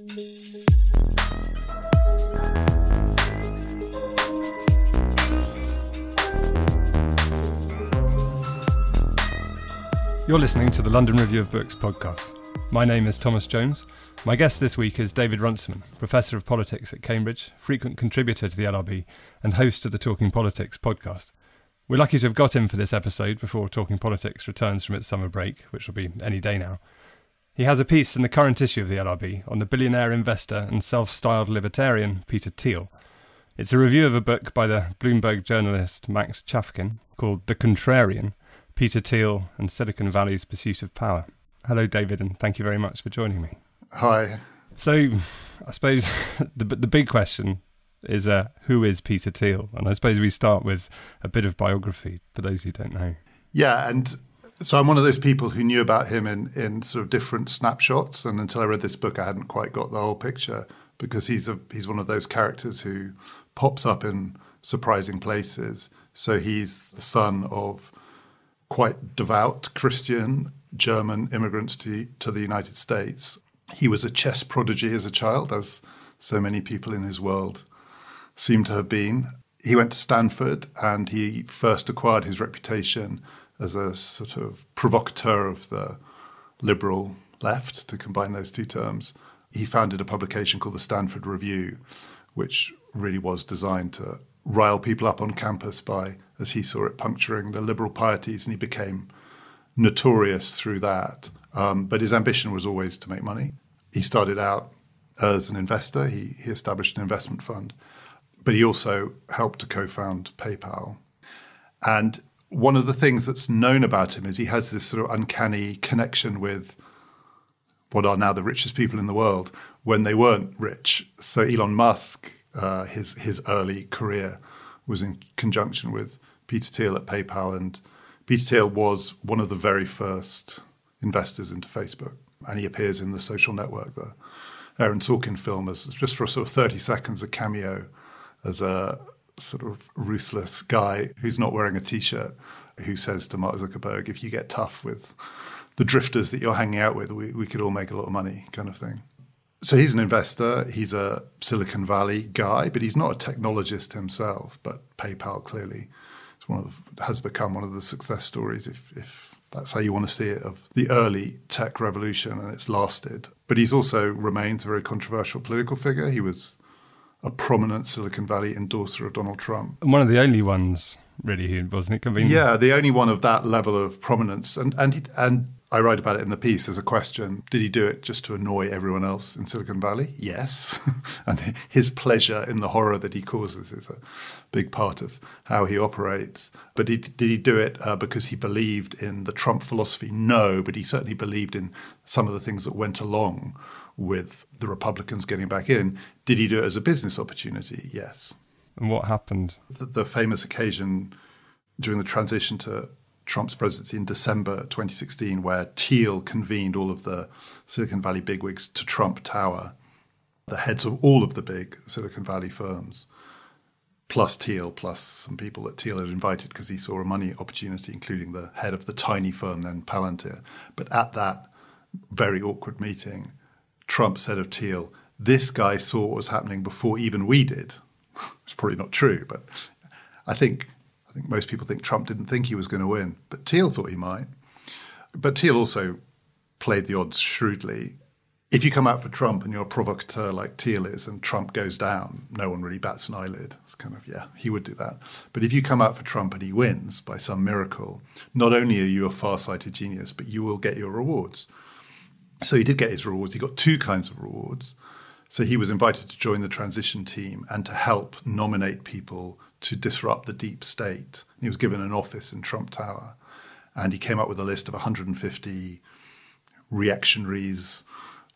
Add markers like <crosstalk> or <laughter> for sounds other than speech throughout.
You're listening to the London Review of Books podcast. My name is Thomas Jones. My guest this week is David Runciman, Professor of Politics at Cambridge, frequent contributor to the LRB, and host of the Talking Politics podcast. We're lucky to have got him for this episode before Talking Politics returns from its summer break, which will be any day now. He has a piece in the current issue of the LRB on the billionaire investor and self styled libertarian Peter Thiel. It's a review of a book by the Bloomberg journalist Max Chafkin called The Contrarian Peter Thiel and Silicon Valley's Pursuit of Power. Hello, David, and thank you very much for joining me. Hi. So, I suppose <laughs> the the big question is uh, who is Peter Thiel? And I suppose we start with a bit of biography for those who don't know. Yeah, and so I'm one of those people who knew about him in in sort of different snapshots, and until I read this book, I hadn't quite got the whole picture because he's a he's one of those characters who pops up in surprising places. So he's the son of quite devout Christian German immigrants to, to the United States. He was a chess prodigy as a child, as so many people in his world seem to have been. He went to Stanford and he first acquired his reputation as a sort of provocateur of the liberal left, to combine those two terms. He founded a publication called the Stanford Review, which really was designed to rile people up on campus by, as he saw it, puncturing the liberal pieties, and he became notorious through that. Um, but his ambition was always to make money. He started out as an investor, he, he established an investment fund, but he also helped to co found PayPal. And one of the things that's known about him is he has this sort of uncanny connection with what are now the richest people in the world when they weren't rich. So Elon Musk uh, his his early career was in conjunction with Peter Thiel at PayPal, and Peter Thiel was one of the very first investors into Facebook, and he appears in the Social Network, the Aaron Sorkin film, as just for sort of thirty seconds, a cameo as a sort of ruthless guy who's not wearing a t-shirt, who says to Mark Zuckerberg, "If you get tough with the drifters that you're hanging out with, we, we could all make a lot of money," kind of thing. So he's an investor, he's a Silicon Valley guy, but he's not a technologist himself. But PayPal clearly of, has become one of the success stories, if, if that's how you want to see it, of the early tech revolution, and it's lasted. But he's also remains a very controversial political figure. He was a prominent Silicon Valley endorser of Donald Trump. And one of the only ones, really, who wasn't it? Convenient? Yeah, the only one of that level of prominence. And and and I write about it in the piece as a question. Did he do it just to annoy everyone else in Silicon Valley? Yes. <laughs> and his pleasure in the horror that he causes is a big part of how he operates. But he, did he do it uh, because he believed in the Trump philosophy? No, but he certainly believed in some of the things that went along with the Republicans getting back in. Did he do it as a business opportunity? Yes. And what happened? The, the famous occasion during the transition to Trump's presidency in December 2016, where Thiel convened all of the Silicon Valley bigwigs to Trump Tower, the heads of all of the big Silicon Valley firms, plus Thiel, plus some people that Thiel had invited because he saw a money opportunity, including the head of the tiny firm, then Palantir. But at that very awkward meeting, Trump said of Thiel, this guy saw what was happening before even we did. <laughs> it's probably not true, but I think I think most people think Trump didn't think he was going to win, but Thiel thought he might. But Thiel also played the odds shrewdly. If you come out for Trump and you're a provocateur like Thiel is, and Trump goes down, no one really bats an eyelid. It's kind of, yeah, he would do that. But if you come out for Trump and he wins by some miracle, not only are you a far sighted genius, but you will get your rewards. So he did get his rewards. He got two kinds of rewards. So he was invited to join the transition team and to help nominate people to disrupt the deep state. He was given an office in Trump Tower, and he came up with a list of 150 reactionaries,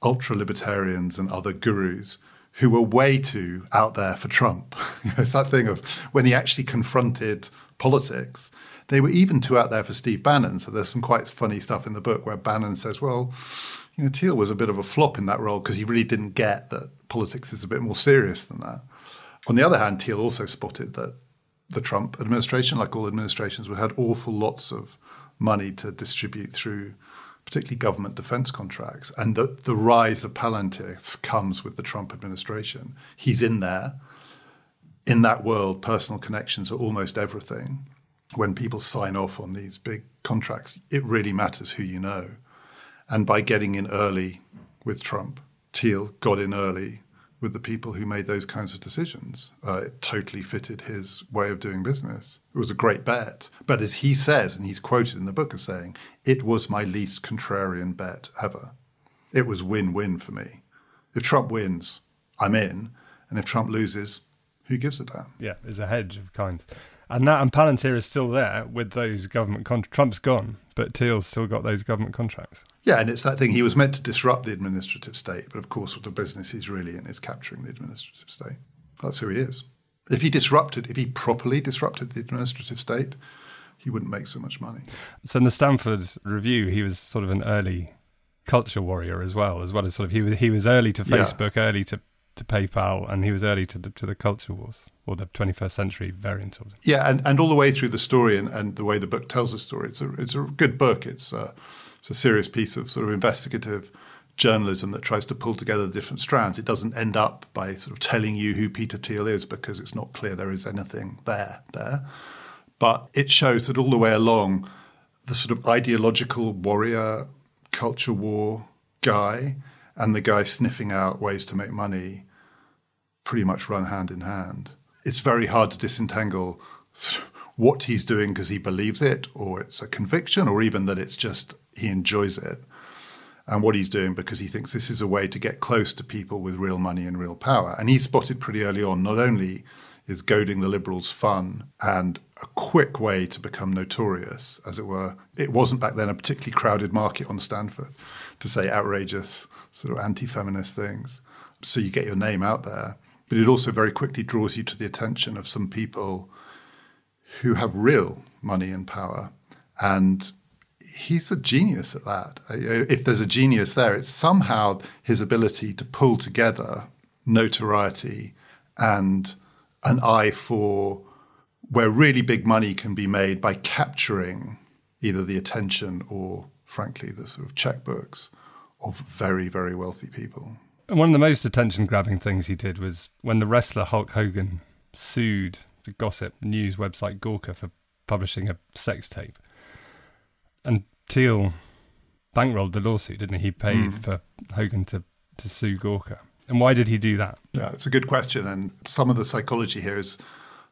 ultra libertarians, and other gurus who were way too out there for Trump. <laughs> it's that thing of when he actually confronted politics, they were even too out there for Steve Bannon. So there's some quite funny stuff in the book where Bannon says, well, you know, Thiel was a bit of a flop in that role because he really didn't get that politics is a bit more serious than that. On the other hand, Thiel also spotted that the Trump administration, like all administrations, had awful lots of money to distribute through particularly government defense contracts. And the, the rise of Palantir comes with the Trump administration. He's in there. In that world, personal connections are almost everything. When people sign off on these big contracts, it really matters who you know. And by getting in early with Trump, Thiel got in early with the people who made those kinds of decisions. Uh, it totally fitted his way of doing business. It was a great bet. But as he says, and he's quoted in the book as saying, it was my least contrarian bet ever. It was win win for me. If Trump wins, I'm in. And if Trump loses, who gives a damn? Yeah, it's a hedge of kinds. And that and Palantir is still there with those government contracts. Trump's gone, but Thiel's still got those government contracts. Yeah, and it's that thing. He was meant to disrupt the administrative state, but of course, what the business he's really in is capturing the administrative state. That's who he is. If he disrupted, if he properly disrupted the administrative state, he wouldn't make so much money. So in the Stanford Review, he was sort of an early culture warrior as well, as well as sort of he was he was early to Facebook, yeah. early to to PayPal, and he was early to the, to the culture wars or the 21st century variant of it. Yeah, and, and all the way through the story and, and the way the book tells the story, it's a it's a good book. It's a, it's a serious piece of sort of investigative journalism that tries to pull together the different strands. It doesn't end up by sort of telling you who Peter Thiel is because it's not clear there is anything there there. But it shows that all the way along, the sort of ideological warrior, culture war guy and the guy sniffing out ways to make money pretty much run hand in hand. It's very hard to disentangle what he's doing because he believes it, or it's a conviction, or even that it's just he enjoys it, and what he's doing because he thinks this is a way to get close to people with real money and real power. And he spotted pretty early on not only is goading the liberals fun and a quick way to become notorious, as it were. It wasn't back then a particularly crowded market on Stanford to say outrageous, sort of anti feminist things. So you get your name out there. But it also very quickly draws you to the attention of some people who have real money and power. And he's a genius at that. If there's a genius there, it's somehow his ability to pull together notoriety and an eye for where really big money can be made by capturing either the attention or, frankly, the sort of checkbooks of very, very wealthy people. And one of the most attention grabbing things he did was when the wrestler Hulk Hogan sued the gossip news website Gawker for publishing a sex tape. And Thiel bankrolled the lawsuit, didn't he? He paid mm. for Hogan to, to sue Gawker. And why did he do that? Yeah, it's a good question. And some of the psychology here is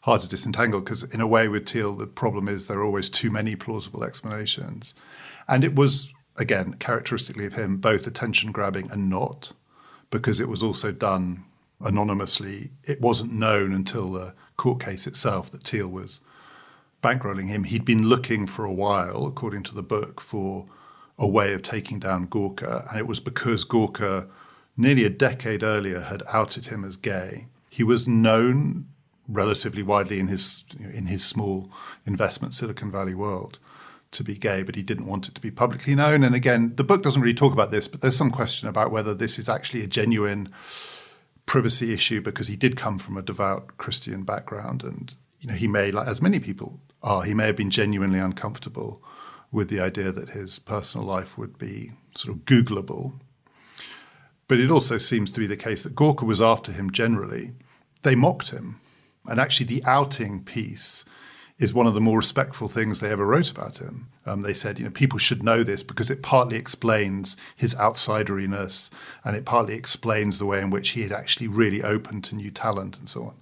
hard to disentangle because, in a way, with Thiel, the problem is there are always too many plausible explanations. And it was, again, characteristically of him, both attention grabbing and not, because it was also done anonymously. It wasn't known until the court case itself that Thiel was bankrolling him. He'd been looking for a while, according to the book, for a way of taking down Gawker. And it was because Gawker nearly a decade earlier had outed him as gay. He was known relatively widely in his in his small investment Silicon Valley world to be gay, but he didn't want it to be publicly known. And again, the book doesn't really talk about this, but there's some question about whether this is actually a genuine privacy issue because he did come from a devout Christian background, and you know he may, like as many people are, he may have been genuinely uncomfortable with the idea that his personal life would be sort of Googleable but it also seems to be the case that Gawker was after him generally. They mocked him. And actually, the outing piece is one of the more respectful things they ever wrote about him. Um, they said, you know, people should know this because it partly explains his outsideriness and it partly explains the way in which he had actually really opened to new talent and so on.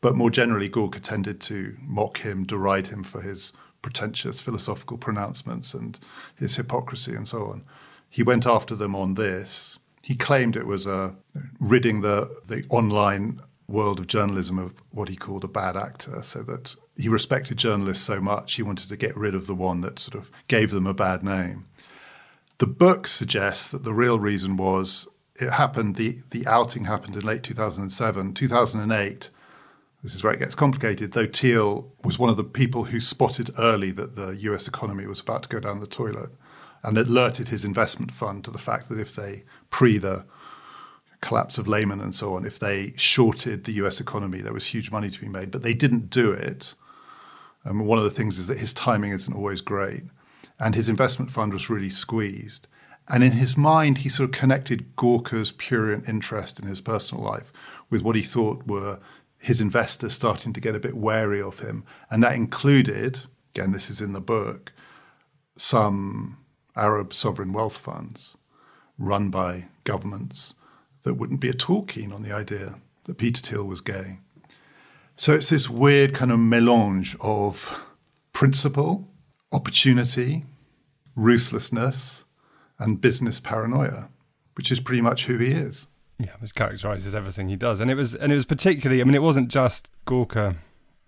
But more generally, Gawker tended to mock him, deride him for his pretentious philosophical pronouncements and his hypocrisy and so on. He went after them on this he claimed it was uh, ridding the, the online world of journalism of what he called a bad actor, so that he respected journalists so much he wanted to get rid of the one that sort of gave them a bad name. The book suggests that the real reason was it happened, the, the outing happened in late 2007. 2008, this is where it gets complicated, though Thiel was one of the people who spotted early that the US economy was about to go down the toilet and alerted his investment fund to the fact that if they, pre the collapse of Lehman and so on, if they shorted the US economy, there was huge money to be made. But they didn't do it. And one of the things is that his timing isn't always great. And his investment fund was really squeezed. And in his mind, he sort of connected Gawker's purient interest in his personal life with what he thought were his investors starting to get a bit wary of him. And that included, again, this is in the book, some Arab sovereign wealth funds run by governments that wouldn't be at all keen on the idea that Peter Thiel was gay. So it's this weird kind of melange of principle, opportunity, ruthlessness, and business paranoia, which is pretty much who he is. Yeah, it characterizes everything he does, and it was and it was particularly. I mean, it wasn't just Gawker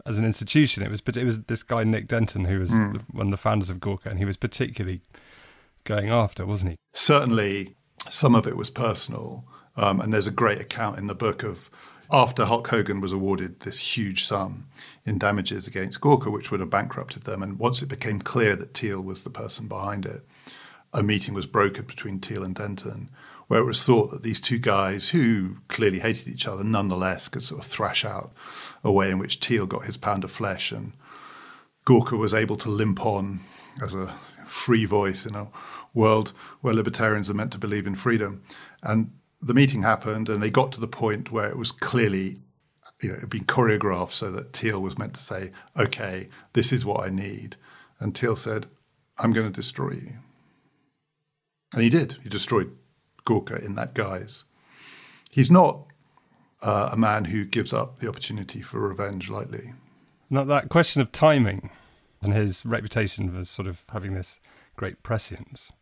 as an institution. It was but it was this guy Nick Denton who was mm. one of the founders of Gawker, and he was particularly going after, wasn't he? Certainly, some of it was personal, um, and there's a great account in the book of after Hulk Hogan was awarded this huge sum in damages against Gawker, which would have bankrupted them. And once it became clear that Thiel was the person behind it, a meeting was brokered between Thiel and Denton, where it was thought that these two guys, who clearly hated each other, nonetheless could sort of thrash out a way in which Thiel got his pound of flesh and Gawker was able to limp on as a free voice in a world where libertarians are meant to believe in freedom. And the meeting happened, and they got to the point where it was clearly, you know, it had been choreographed so that Thiel was meant to say, "Okay, this is what I need," and Thiel said, "I'm going to destroy you," and he did. He destroyed Gawker in that guise. He's not uh, a man who gives up the opportunity for revenge lightly. Not that question of timing and his reputation for sort of having this great prescience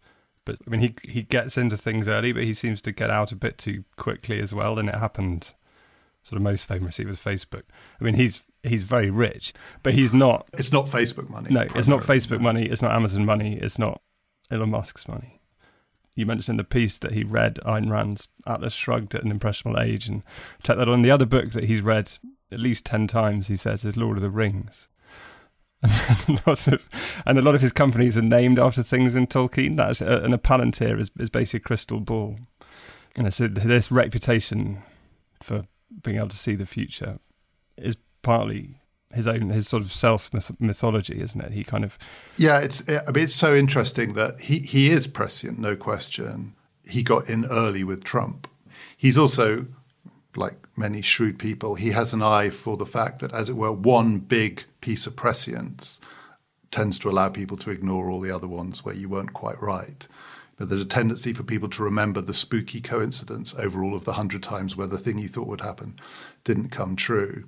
but I mean, he he gets into things early, but he seems to get out a bit too quickly as well. And it happened sort of most famously with Facebook. I mean, he's he's very rich, but he's not. It's not Facebook money. No, it's not Facebook money. It's not Amazon money. It's not Elon Musk's money. You mentioned in the piece that he read Ayn Rand's Atlas Shrugged at an impressionable age, and check that on the other book that he's read at least ten times. He says is Lord of the Rings. <laughs> and, a lot of his companies are named after things in Tolkien. That's uh, and a palantir is, is basically a crystal ball. You know, so this reputation for being able to see the future is partly his own his sort of self mythology, isn't it? He kind of yeah. It's I mean it's so interesting that he he is prescient, no question. He got in early with Trump. He's also like many shrewd people, he has an eye for the fact that, as it were, one big piece of prescience tends to allow people to ignore all the other ones where you weren't quite right. But there's a tendency for people to remember the spooky coincidence over all of the hundred times where the thing you thought would happen didn't come true.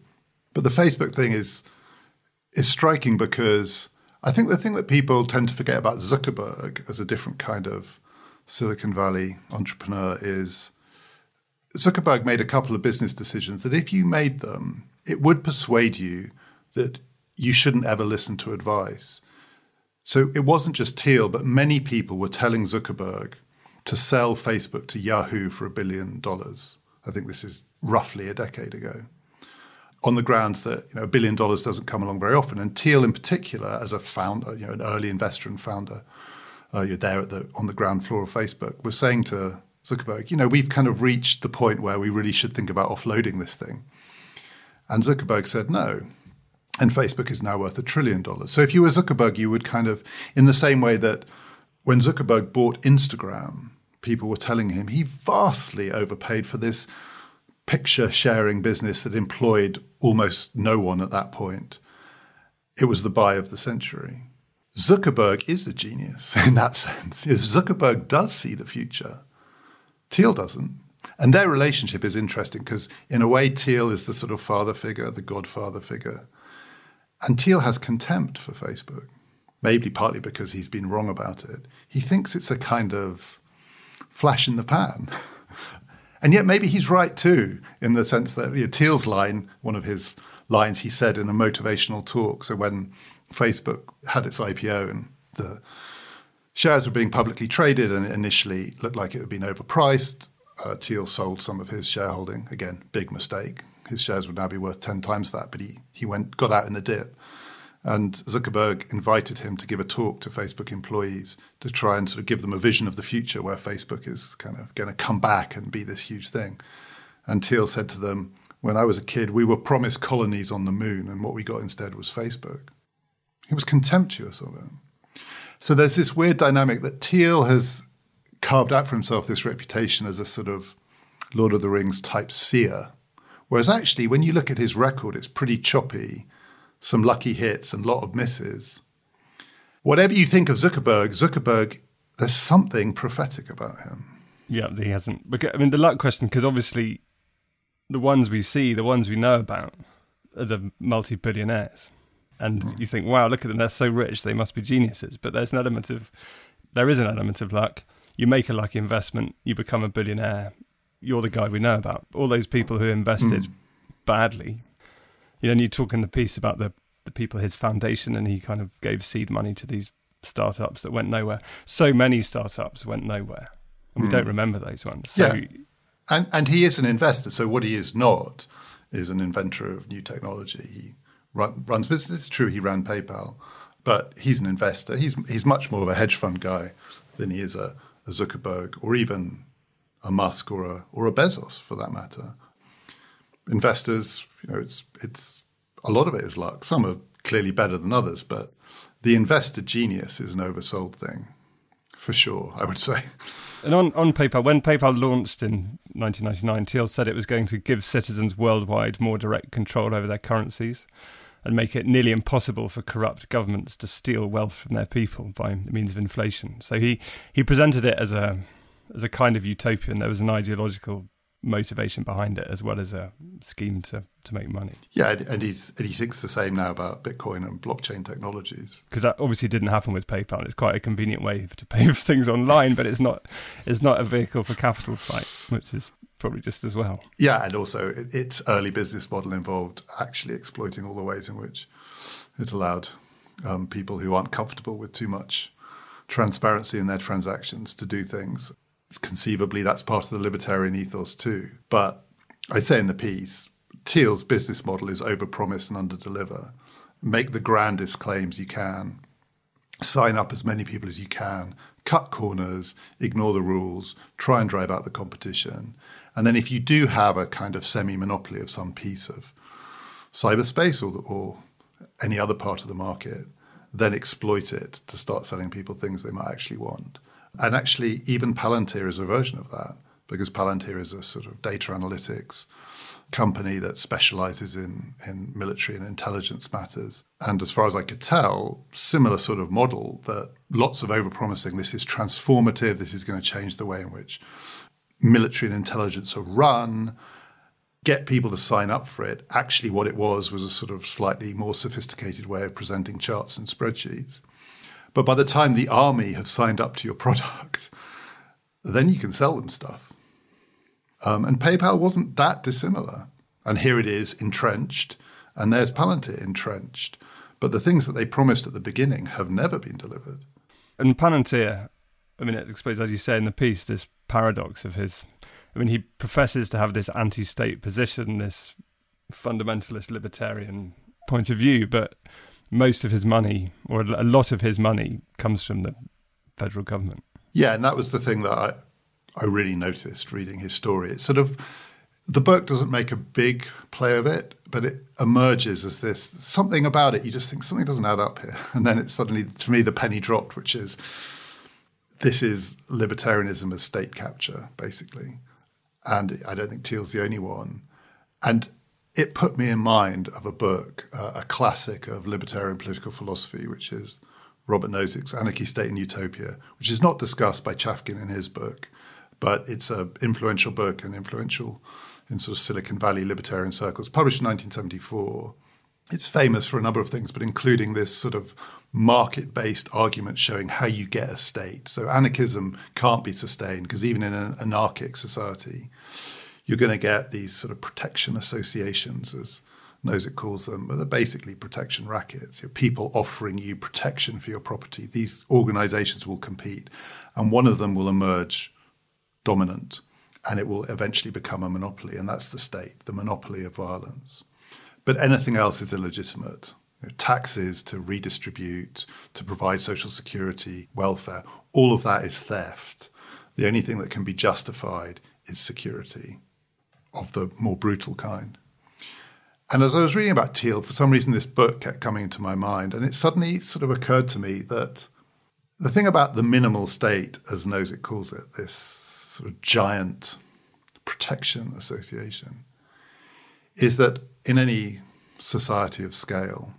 But the Facebook thing is is striking because I think the thing that people tend to forget about Zuckerberg as a different kind of Silicon Valley entrepreneur is Zuckerberg made a couple of business decisions that if you made them, it would persuade you that you shouldn't ever listen to advice. So it wasn't just Thiel, but many people were telling Zuckerberg to sell Facebook to Yahoo for a billion dollars. I think this is roughly a decade ago. On the grounds that you know a billion dollars doesn't come along very often, and Thiel in particular, as a founder, you know, an early investor and founder, uh, you're there at the on the ground floor of Facebook, was saying to Zuckerberg, you know, we've kind of reached the point where we really should think about offloading this thing. And Zuckerberg said no. And Facebook is now worth a trillion dollars. So if you were Zuckerberg, you would kind of, in the same way that when Zuckerberg bought Instagram, people were telling him he vastly overpaid for this picture sharing business that employed almost no one at that point. It was the buy of the century. Zuckerberg is a genius <laughs> in that sense. Zuckerberg does see the future. Thiel doesn't. And their relationship is interesting because, in a way, Thiel is the sort of father figure, the godfather figure. And Thiel has contempt for Facebook, maybe partly because he's been wrong about it. He thinks it's a kind of flash in the pan. <laughs> and yet, maybe he's right too, in the sense that you know, Thiel's line, one of his lines he said in a motivational talk. So, when Facebook had its IPO and the shares were being publicly traded and it initially looked like it had been overpriced. Uh, Thiel sold some of his shareholding. Again, big mistake. His shares would now be worth 10 times that, but he, he went got out in the dip. And Zuckerberg invited him to give a talk to Facebook employees to try and sort of give them a vision of the future where Facebook is kind of going to come back and be this huge thing. And Thiel said to them, When I was a kid, we were promised colonies on the moon, and what we got instead was Facebook. He was contemptuous of it. So there's this weird dynamic that Thiel has carved out for himself this reputation as a sort of Lord of the Rings type seer. Whereas actually, when you look at his record, it's pretty choppy some lucky hits and a lot of misses. Whatever you think of Zuckerberg, Zuckerberg, there's something prophetic about him. Yeah, he hasn't. I mean, the luck question, because obviously the ones we see, the ones we know about, are the multi billionaires. And mm. you think, wow, look at them, they're so rich, they must be geniuses. But there's an element of, there is an element of luck. You make a lucky investment, you become a billionaire, you're the guy we know about. All those people who invested mm. badly you know, and you talk in the piece about the the people his foundation, and he kind of gave seed money to these startups that went nowhere. So many startups went nowhere, and we mm. don't remember those ones. So, yeah, and and he is an investor. So what he is not is an inventor of new technology. He run, runs business. It's true he ran PayPal, but he's an investor. He's he's much more of a hedge fund guy than he is a, a Zuckerberg or even a Musk or a or a Bezos for that matter. Investors you know, it's it's a lot of it is luck. Some are clearly better than others, but the investor genius is an oversold thing, for sure. I would say. And on, on PayPal, when PayPal launched in 1999, Thiel said it was going to give citizens worldwide more direct control over their currencies and make it nearly impossible for corrupt governments to steal wealth from their people by means of inflation. So he, he presented it as a as a kind of utopian. There was an ideological motivation behind it as well as a scheme to, to make money. Yeah, and he's and he thinks the same now about Bitcoin and blockchain technologies. Because that obviously didn't happen with PayPal. It's quite a convenient way to pay for things online, but it's not it's not a vehicle for capital flight, which is probably just as well. Yeah, and also it, its early business model involved actually exploiting all the ways in which it allowed um, people who aren't comfortable with too much transparency in their transactions to do things conceivably that's part of the libertarian ethos too. But I say in the piece, Thiel's business model is overpromise and underdeliver. Make the grandest claims you can, sign up as many people as you can, cut corners, ignore the rules, try and drive out the competition. And then if you do have a kind of semi-monopoly of some piece of cyberspace or, or any other part of the market, then exploit it to start selling people things they might actually want. And actually, even Palantir is a version of that because Palantir is a sort of data analytics company that specializes in, in military and intelligence matters. And as far as I could tell, similar sort of model that lots of overpromising this is transformative, this is going to change the way in which military and intelligence are run, get people to sign up for it. Actually, what it was was a sort of slightly more sophisticated way of presenting charts and spreadsheets. But by the time the army have signed up to your <laughs> product, then you can sell them stuff. Um, and PayPal wasn't that dissimilar. And here it is entrenched, and there's Palantir entrenched. But the things that they promised at the beginning have never been delivered. And Palantir, I mean, I suppose, as you say in the piece, this paradox of his. I mean, he professes to have this anti state position, this fundamentalist libertarian point of view, but most of his money, or a lot of his money, comes from the federal government. Yeah, and that was the thing that I, I really noticed reading his story. It's sort of the book doesn't make a big play of it, but it emerges as this something about it. You just think something doesn't add up here, <laughs> and then it's suddenly, to me, the penny dropped, which is this is libertarianism as state capture, basically. And I don't think Thiel's the only one. And it put me in mind of a book, uh, a classic of libertarian political philosophy, which is Robert Nozick's Anarchy, State and Utopia, which is not discussed by Chafkin in his book, but it's an influential book and influential in sort of Silicon Valley libertarian circles, published in 1974. It's famous for a number of things, but including this sort of market based argument showing how you get a state. So anarchism can't be sustained because even in an anarchic society, you're going to get these sort of protection associations as Nozick calls them, but they're basically protection rackets. You're people offering you protection for your property. These organizations will compete, and one of them will emerge dominant, and it will eventually become a monopoly, and that's the state, the monopoly of violence. But anything else is illegitimate. Taxes to redistribute, to provide social security, welfare, all of that is theft. The only thing that can be justified is security of the more brutal kind. And as I was reading about Thiel, for some reason this book kept coming into my mind, and it suddenly sort of occurred to me that the thing about the minimal state, as Nozick calls it, this sort of giant protection association, is that in any society of scale,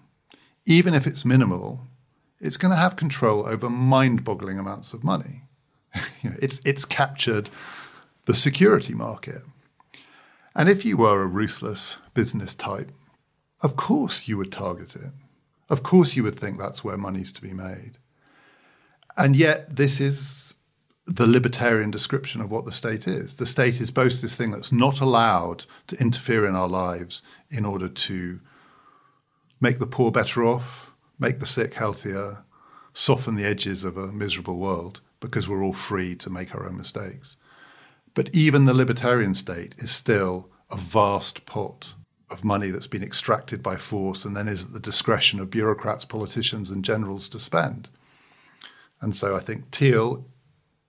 even if it's minimal, it's going to have control over mind-boggling amounts of money. <laughs> you know, it's it's captured the security market. And if you were a ruthless business type, of course you would target it. Of course you would think that's where money's to be made. And yet, this is the libertarian description of what the state is. The state is both this thing that's not allowed to interfere in our lives in order to make the poor better off, make the sick healthier, soften the edges of a miserable world because we're all free to make our own mistakes. But even the libertarian state is still a vast pot of money that's been extracted by force and then is at the discretion of bureaucrats, politicians, and generals to spend. And so I think Thiel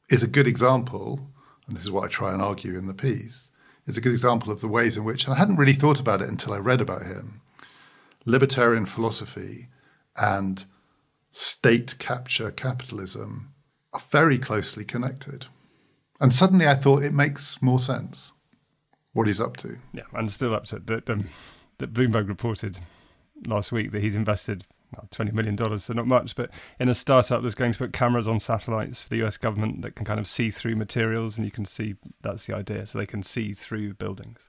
is a good example, and this is what I try and argue in the piece, is a good example of the ways in which, and I hadn't really thought about it until I read about him, libertarian philosophy and state capture capitalism are very closely connected. And suddenly I thought it makes more sense what he's up to. Yeah, and still up to it. That, um, that Bloomberg reported last week that he's invested well, $20 million, so not much, but in a startup that's going to put cameras on satellites for the US government that can kind of see through materials, and you can see that's the idea. So they can see through buildings.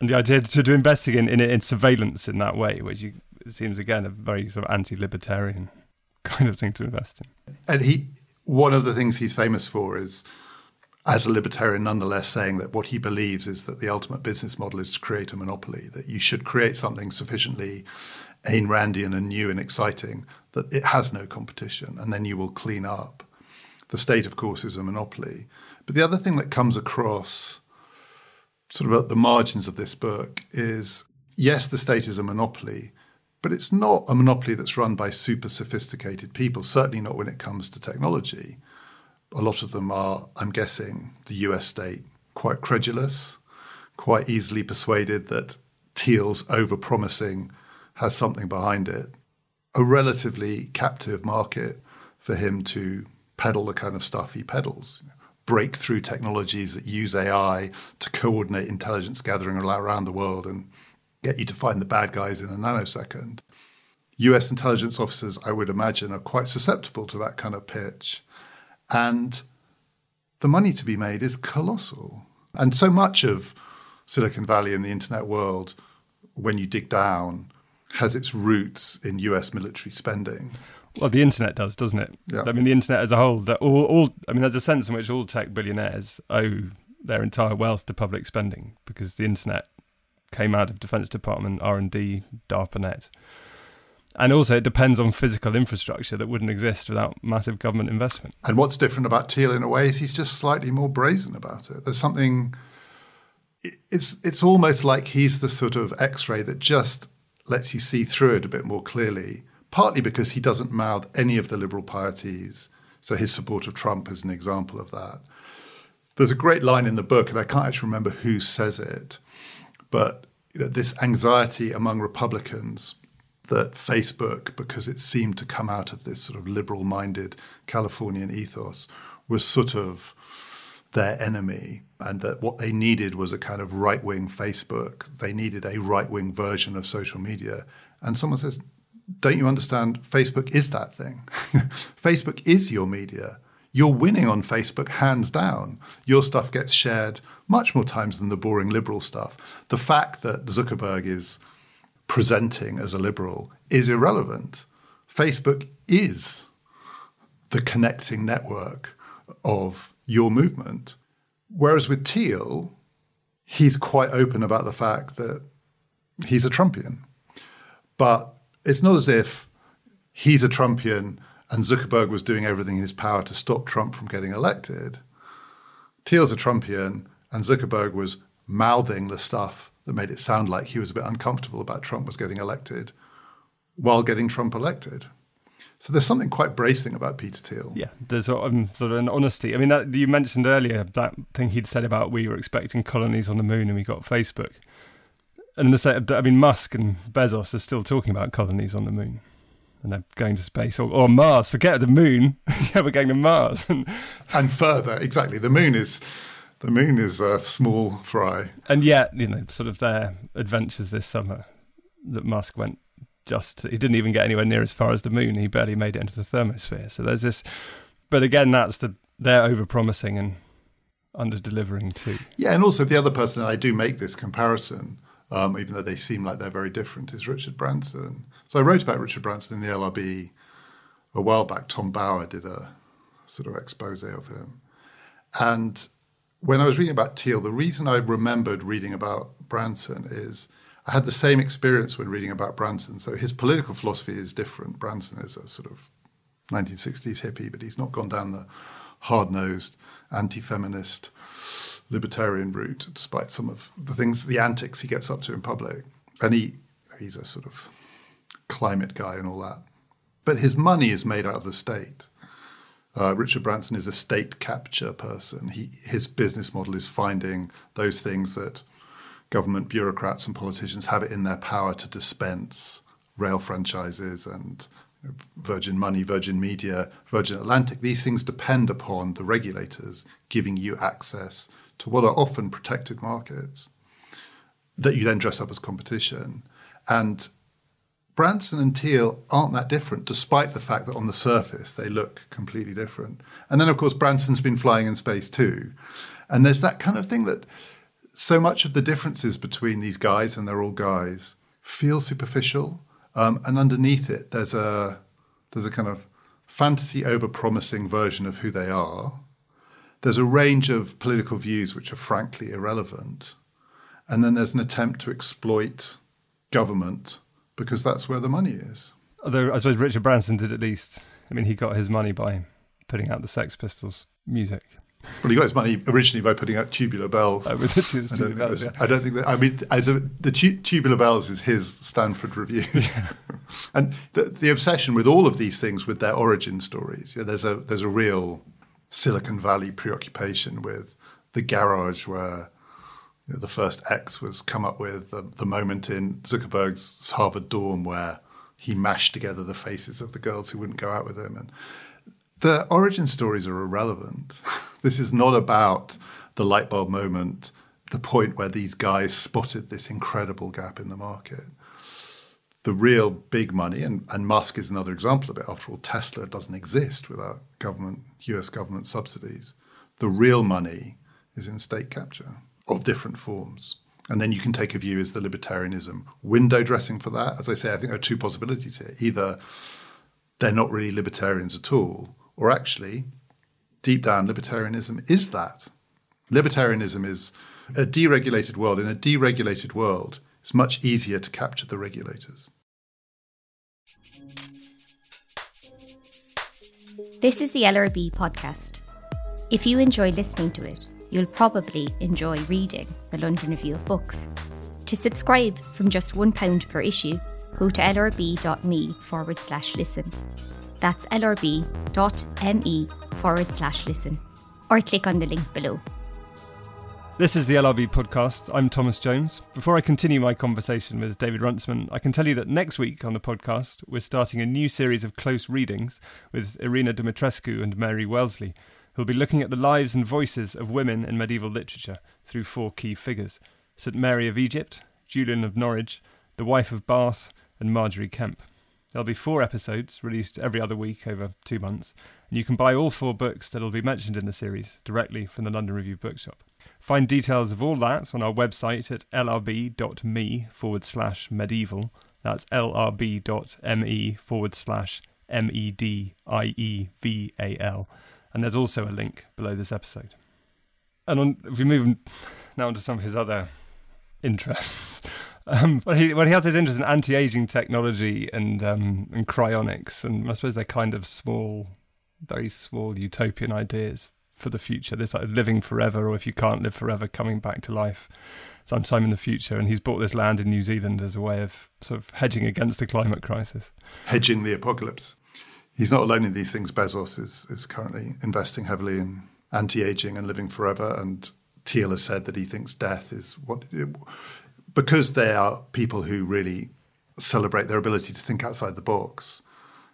And the idea to, to investing in, in, in surveillance in that way, which you, seems again a very sort of anti libertarian <laughs> kind of thing to invest in. And he, one of the things he's famous for is as a libertarian, nonetheless saying that what he believes is that the ultimate business model is to create a monopoly, that you should create something sufficiently Ayn Randian and new and exciting that it has no competition, and then you will clean up. The state, of course, is a monopoly. But the other thing that comes across sort of at the margins of this book is yes, the state is a monopoly, but it's not a monopoly that's run by super sophisticated people, certainly not when it comes to technology a lot of them are, I'm guessing, the US state, quite credulous, quite easily persuaded that Thiel's overpromising has something behind it. A relatively captive market for him to peddle the kind of stuff he peddles. Breakthrough technologies that use AI to coordinate intelligence gathering around the world and get you to find the bad guys in a nanosecond. US intelligence officers, I would imagine, are quite susceptible to that kind of pitch. And the money to be made is colossal. And so much of Silicon Valley and the internet world, when you dig down, has its roots in US military spending. Well, the internet does, doesn't it? Yeah. I mean, the internet as a whole, that all, all, I mean, there's a sense in which all tech billionaires owe their entire wealth to public spending because the internet came out of Defense Department R&D, DARPANET and also it depends on physical infrastructure that wouldn't exist without massive government investment. And what's different about Thiel in a way is he's just slightly more brazen about it. There's something. It's it's almost like he's the sort of X-ray that just lets you see through it a bit more clearly. Partly because he doesn't mouth any of the liberal pieties. So his support of Trump is an example of that. There's a great line in the book, and I can't actually remember who says it, but you know, this anxiety among Republicans that Facebook, because it seemed to come out of this sort of liberal minded Californian ethos, was sort of their enemy, and that what they needed was a kind of right wing Facebook. They needed a right wing version of social media. And someone says, Don't you understand? Facebook is that thing. <laughs> Facebook is your media. You're winning on Facebook hands down. Your stuff gets shared much more times than the boring liberal stuff. The fact that Zuckerberg is presenting as a liberal is irrelevant. Facebook is the connecting network of your movement. Whereas with Thiel, he's quite open about the fact that he's a Trumpian. But it's not as if he's a Trumpian and Zuckerberg was doing everything in his power to stop Trump from getting elected. Thiel's a Trumpian and Zuckerberg was mouthing the stuff that made it sound like he was a bit uncomfortable about Trump was getting elected while getting Trump elected. So there's something quite bracing about Peter Thiel. Yeah, there's sort of, um, sort of an honesty. I mean, that, you mentioned earlier that thing he'd said about we were expecting colonies on the moon and we got Facebook. And the same, I mean, Musk and Bezos are still talking about colonies on the moon. And they're going to space or, or Mars. Forget the moon. <laughs> yeah, we're going to Mars. and, <laughs> and further, exactly. The moon is the moon is a small fry. And yet, you know, sort of their adventures this summer that Musk went just he didn't even get anywhere near as far as the moon. He barely made it into the thermosphere. So there's this, but again, that's the they're over promising and under delivering too. Yeah, and also the other person I do make this comparison, um, even though they seem like they're very different, is Richard Branson. So I wrote about Richard Branson in the LRB a while back. Tom Bower did a sort of expose of him, and when I was reading about Thiel, the reason I remembered reading about Branson is I had the same experience when reading about Branson. So his political philosophy is different. Branson is a sort of 1960s hippie, but he's not gone down the hard nosed, anti feminist, libertarian route, despite some of the things, the antics he gets up to in public. And he, he's a sort of climate guy and all that. But his money is made out of the state. Uh, Richard Branson is a state capture person. He, his business model is finding those things that government bureaucrats and politicians have it in their power to dispense rail franchises and Virgin Money, Virgin Media, Virgin Atlantic. These things depend upon the regulators giving you access to what are often protected markets that you then dress up as competition. And Branson and Thiel aren't that different, despite the fact that on the surface they look completely different. And then, of course, Branson's been flying in space too. And there's that kind of thing that so much of the differences between these guys, and they're all guys, feel superficial. Um, and underneath it, there's a there's a kind of fantasy over-promising version of who they are. There's a range of political views which are frankly irrelevant, and then there's an attempt to exploit government because that's where the money is. Although I suppose Richard Branson did at least. I mean, he got his money by putting out the Sex Pistols music. Well, he got his money originally by putting out Tubular Bells. That was it. I, don't bells, yeah. I don't think that. I mean, as a, the tu- Tubular Bells is his Stanford review, yeah. <laughs> and the, the, obsession with all of these things with their origin stories. Yeah, there's a there's a real Silicon Valley preoccupation with the garage where you know, the first X was come up with, the, the moment in Zuckerberg's Harvard dorm where he mashed together the faces of the girls who wouldn't go out with him, and the origin stories are irrelevant. <laughs> this is not about the light bulb moment, the point where these guys spotted this incredible gap in the market. The real big money, and, and Musk is another example of it. After all, Tesla doesn't exist without government, US government subsidies. The real money is in state capture of different forms. And then you can take a view as the libertarianism window dressing for that. As I say, I think there are two possibilities here. Either they're not really libertarians at all, or actually, deep down, libertarianism is that. Libertarianism is a deregulated world. In a deregulated world, it's much easier to capture the regulators. This is the LRB podcast. If you enjoy listening to it, you'll probably enjoy reading the London Review of Books. To subscribe from just £1 per issue, go to lrb.me forward slash listen. That's lrb.me forward slash listen, or click on the link below. This is the LRB podcast. I'm Thomas Jones. Before I continue my conversation with David Runciman, I can tell you that next week on the podcast, we're starting a new series of close readings with Irina Dumitrescu and Mary Wellesley, who'll be looking at the lives and voices of women in medieval literature through four key figures St Mary of Egypt, Julian of Norwich, the wife of Bath, and Margery Kempe. There'll be four episodes released every other week over two months, and you can buy all four books that will be mentioned in the series directly from the London Review Bookshop. Find details of all that on our website at lrb.me forward slash medieval. That's lrb.me forward slash M E D I E V A L. And there's also a link below this episode. And on, if we move now on to some of his other interests, <laughs> Um, well, he, well, he has his interest in anti-aging technology and um, and cryonics, and I suppose they're kind of small, very small utopian ideas for the future. This like living forever, or if you can't live forever, coming back to life sometime in the future. And he's bought this land in New Zealand as a way of sort of hedging against the climate crisis, hedging the apocalypse. He's not alone in these things. Bezos is is currently investing heavily in anti-aging and living forever, and Thiel has said that he thinks death is what because they are people who really celebrate their ability to think outside the box.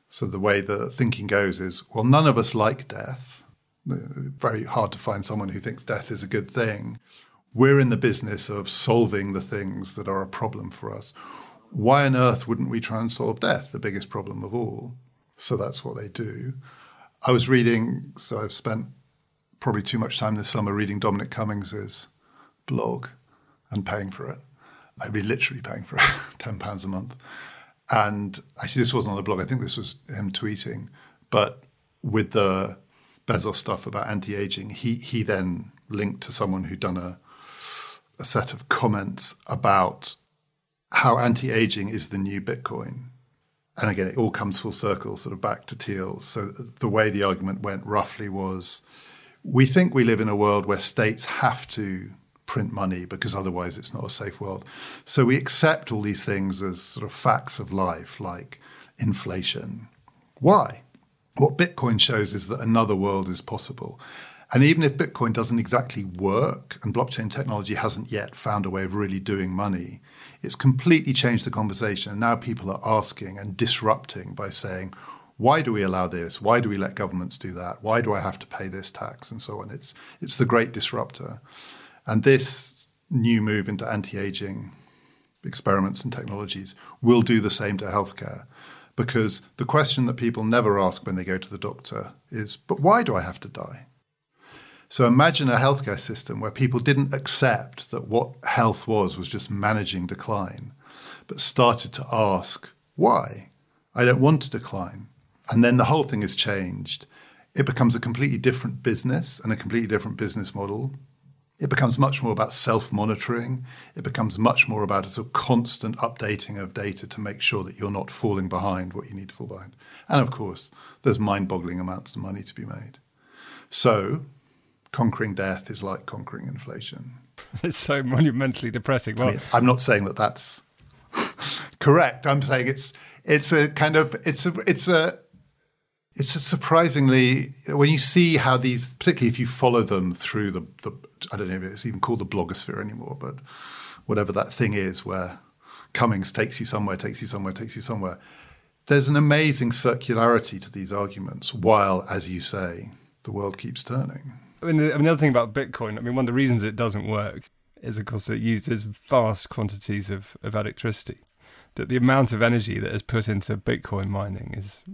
So the way the thinking goes is, well, none of us like death. Very hard to find someone who thinks death is a good thing. We're in the business of solving the things that are a problem for us. Why on earth wouldn't we try and solve death, the biggest problem of all? So that's what they do. I was reading, so I've spent probably too much time this summer reading Dominic Cummings's blog and paying for it. I'd be literally paying for it, <laughs> ten pounds a month. And actually, this wasn't on the blog. I think this was him tweeting. But with the Bezos stuff about anti-aging, he he then linked to someone who'd done a a set of comments about how anti-aging is the new Bitcoin. And again, it all comes full circle, sort of back to Thiel. So the way the argument went roughly was we think we live in a world where states have to print money because otherwise it's not a safe world. So we accept all these things as sort of facts of life, like inflation. Why? What Bitcoin shows is that another world is possible. And even if Bitcoin doesn't exactly work and blockchain technology hasn't yet found a way of really doing money, it's completely changed the conversation. And now people are asking and disrupting by saying, why do we allow this? Why do we let governments do that? Why do I have to pay this tax and so on? It's it's the great disruptor. And this new move into anti-aging experiments and technologies will do the same to healthcare. Because the question that people never ask when they go to the doctor is, but why do I have to die? So imagine a healthcare system where people didn't accept that what health was was just managing decline, but started to ask, why? I don't want to decline. And then the whole thing is changed. It becomes a completely different business and a completely different business model. It becomes much more about self monitoring. It becomes much more about a sort of constant updating of data to make sure that you're not falling behind what you need to fall behind. And of course, there's mind boggling amounts of money to be made. So, conquering death is like conquering inflation. <laughs> It's so monumentally depressing. Well, I mean, I'm not saying that that's <laughs> correct. I'm saying it's it's a kind of it's a it's a it's surprisingly when you see how these, particularly if you follow them through the, the I don't know if it's even called the blogosphere anymore, but whatever that thing is where Cummings takes you somewhere, takes you somewhere, takes you somewhere. There's an amazing circularity to these arguments, while, as you say, the world keeps turning. I mean, the, I mean, the other thing about Bitcoin, I mean, one of the reasons it doesn't work is, of course, it uses vast quantities of, of electricity. That the amount of energy that is put into Bitcoin mining is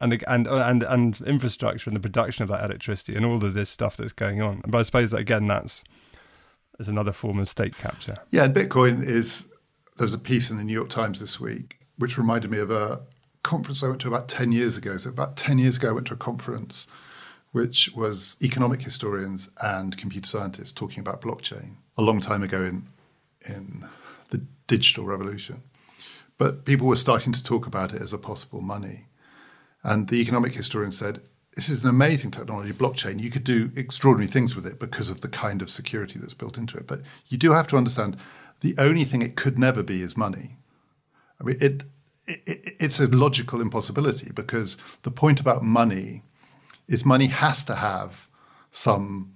and and uh, and and infrastructure and the production of that electricity and all of this stuff that's going on. But I suppose that again, that's is another form of state capture. Yeah, and Bitcoin is. There was a piece in the New York Times this week which reminded me of a conference I went to about ten years ago. So about ten years ago, I went to a conference which was economic historians and computer scientists talking about blockchain a long time ago in in the digital revolution. But people were starting to talk about it as a possible money. And the economic historian said, this is an amazing technology, blockchain. You could do extraordinary things with it because of the kind of security that's built into it. But you do have to understand the only thing it could never be is money. I mean, it, it, it's a logical impossibility because the point about money is money has to have some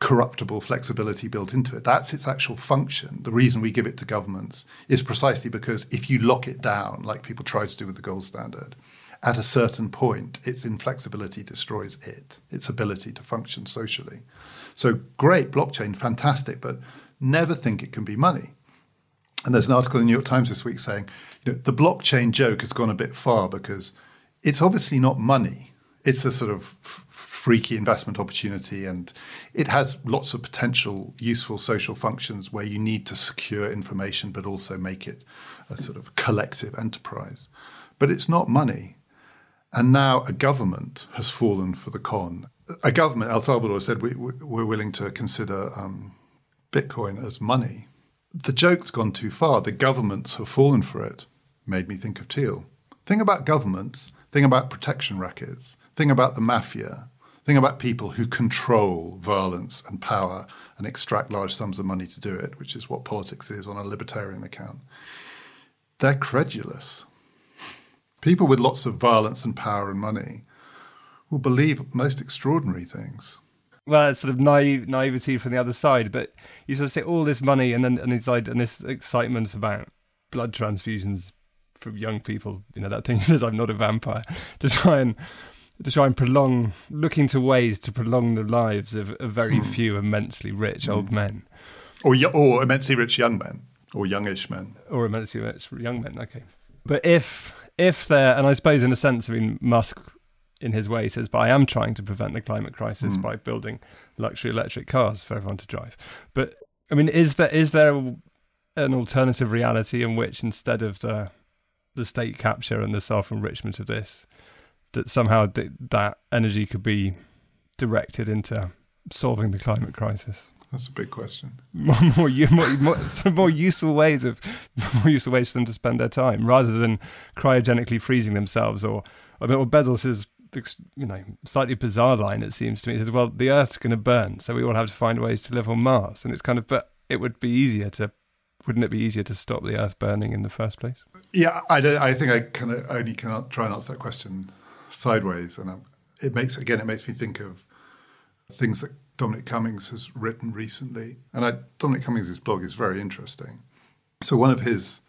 corruptible flexibility built into it. That's its actual function. The reason we give it to governments is precisely because if you lock it down, like people try to do with the gold standard, at a certain point, its inflexibility destroys it, its ability to function socially. So great, blockchain, fantastic, but never think it can be money. And there's an article in the New York Times this week saying, you know, the blockchain joke has gone a bit far because it's obviously not money. It's a sort of f- freaky investment opportunity and it has lots of potential useful social functions where you need to secure information but also make it a sort of collective enterprise. But it's not money. And now a government has fallen for the con. A government, El Salvador, said we, we're willing to consider um, Bitcoin as money. the joke's gone too far. The governments have fallen for it. Made me think of Thiel. Think about governments, think about protection rackets, think about the mafia, think about people who control violence and power and extract large sums of money to do it, which is what politics is on a libertarian account. They're credulous. People with lots of violence and power and money will believe most extraordinary things. Well, it's sort of naive, naivety from the other side, but you sort of say all this money and then and like and this excitement about blood transfusions from young people, you know, that thing <laughs> says I'm not a vampire, to try and to try and prolong, looking to ways to prolong the lives of, of very mm. few immensely rich mm. old men, or or immensely rich young men, or youngish men, or immensely rich young men. Okay, but if if they're, and I suppose in a sense, I mean, Musk in his way says, but I am trying to prevent the climate crisis mm. by building luxury electric cars for everyone to drive. But I mean, is there is there an alternative reality in which instead of the the state capture and the self enrichment of this, that somehow th- that energy could be directed into solving the climate crisis? That's a big question. <laughs> More, more, more, more, <laughs> more useful ways of <laughs> more useful ways for them to spend their time, rather than cryogenically freezing themselves, or I mean, or Bezos's you know slightly bizarre line. It seems to me. He says, "Well, the Earth's going to burn, so we all have to find ways to live on Mars," and it's kind of, but it would be easier to wouldn't it be easier to stop the earth burning in the first place? Yeah, I, I think I kind of only can try and answer that question sideways, and um, it makes again it makes me think of things that Dominic Cummings has written recently, and I, Dominic Cummings' blog is very interesting. So one of his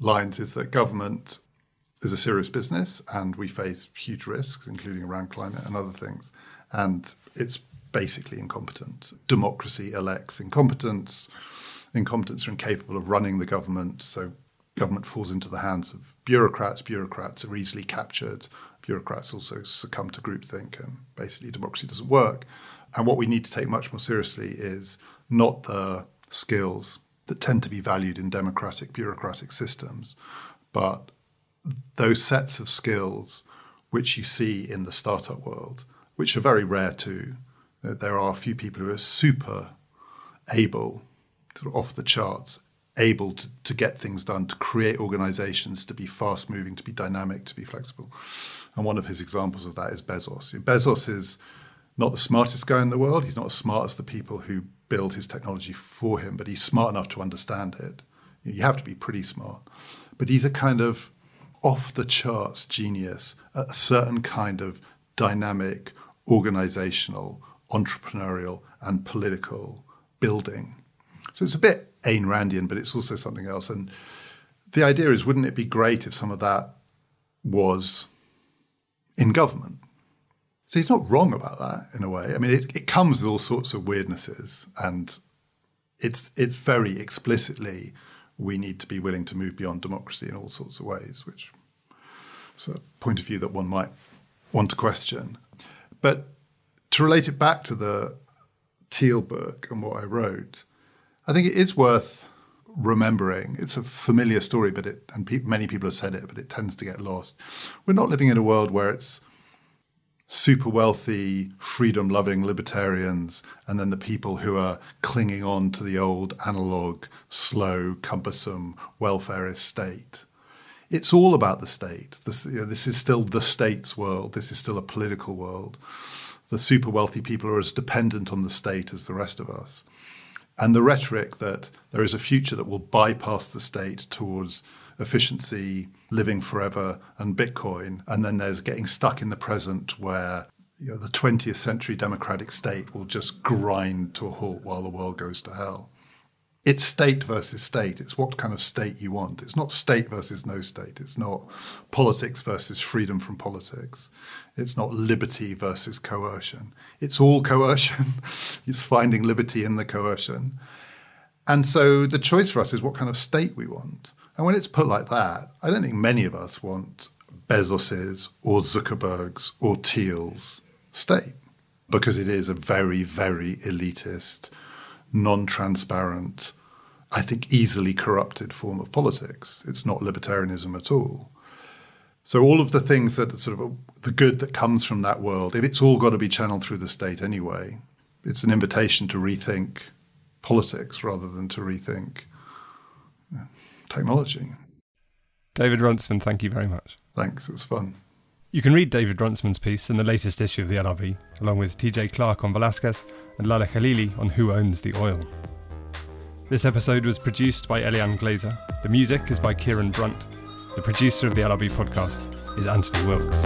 lines is that government is a serious business, and we face huge risks, including around climate and other things, and it's basically incompetent. Democracy elects incompetence Incompetents are incapable of running the government. So government falls into the hands of bureaucrats. Bureaucrats are easily captured. Bureaucrats also succumb to groupthink, and basically democracy doesn't work. And what we need to take much more seriously is not the skills that tend to be valued in democratic bureaucratic systems, but those sets of skills which you see in the startup world, which are very rare too. There are a few people who are super able sort of off the charts, able to, to get things done, to create organizations, to be fast moving, to be dynamic, to be flexible. And one of his examples of that is Bezos. Bezos is not the smartest guy in the world. He's not as smart as the people who build his technology for him, but he's smart enough to understand it. You have to be pretty smart. But he's a kind of off the charts genius, at a certain kind of dynamic, organizational, entrepreneurial, and political building so it's a bit Ayn Randian, but it's also something else. And the idea is, wouldn't it be great if some of that was in government? So he's not wrong about that in a way. I mean, it, it comes with all sorts of weirdnesses, and it's it's very explicitly we need to be willing to move beyond democracy in all sorts of ways, which is a point of view that one might want to question. But to relate it back to the Thiel book and what I wrote, I think it is worth remembering. It's a familiar story, but it and pe- many people have said it, but it tends to get lost. We're not living in a world where it's super wealthy, freedom loving libertarians, and then the people who are clinging on to the old analog, slow, cumbersome welfarist state. It's all about the state. This, you know, this is still the state's world. This is still a political world. The super wealthy people are as dependent on the state as the rest of us and the rhetoric that there is a future that will bypass the state towards efficiency, living forever, and Bitcoin, and then there's getting stuck in the present where you know, the 20th century democratic state will just grind to a halt while the world goes to hell it's state versus state. It's what kind of state you want. It's not state versus no state. It's not politics versus freedom from politics. It's not liberty versus coercion. It's all coercion. <laughs> it's finding liberty in the coercion. And so the choice for us is what kind of state we want. And when it's put like that, I don't think many of us want Bezos's or Zuckerberg's or Thiel's state because it is a very, very elitist, non transparent, I think, easily corrupted form of politics. It's not libertarianism at all. So all of the things that sort of the good that comes from that world, if it's all got to be channeled through the state anyway, it's an invitation to rethink politics rather than to rethink technology. David Runciman, thank you very much. Thanks, it was fun. You can read David Runciman's piece in the latest issue of the LRB, along with TJ Clark on Velasquez and Laleh Khalili on Who Owns the Oil. This episode was produced by Eliane Glaser. The music is by Kieran Brunt. The producer of the LRB podcast is Anthony Wilks.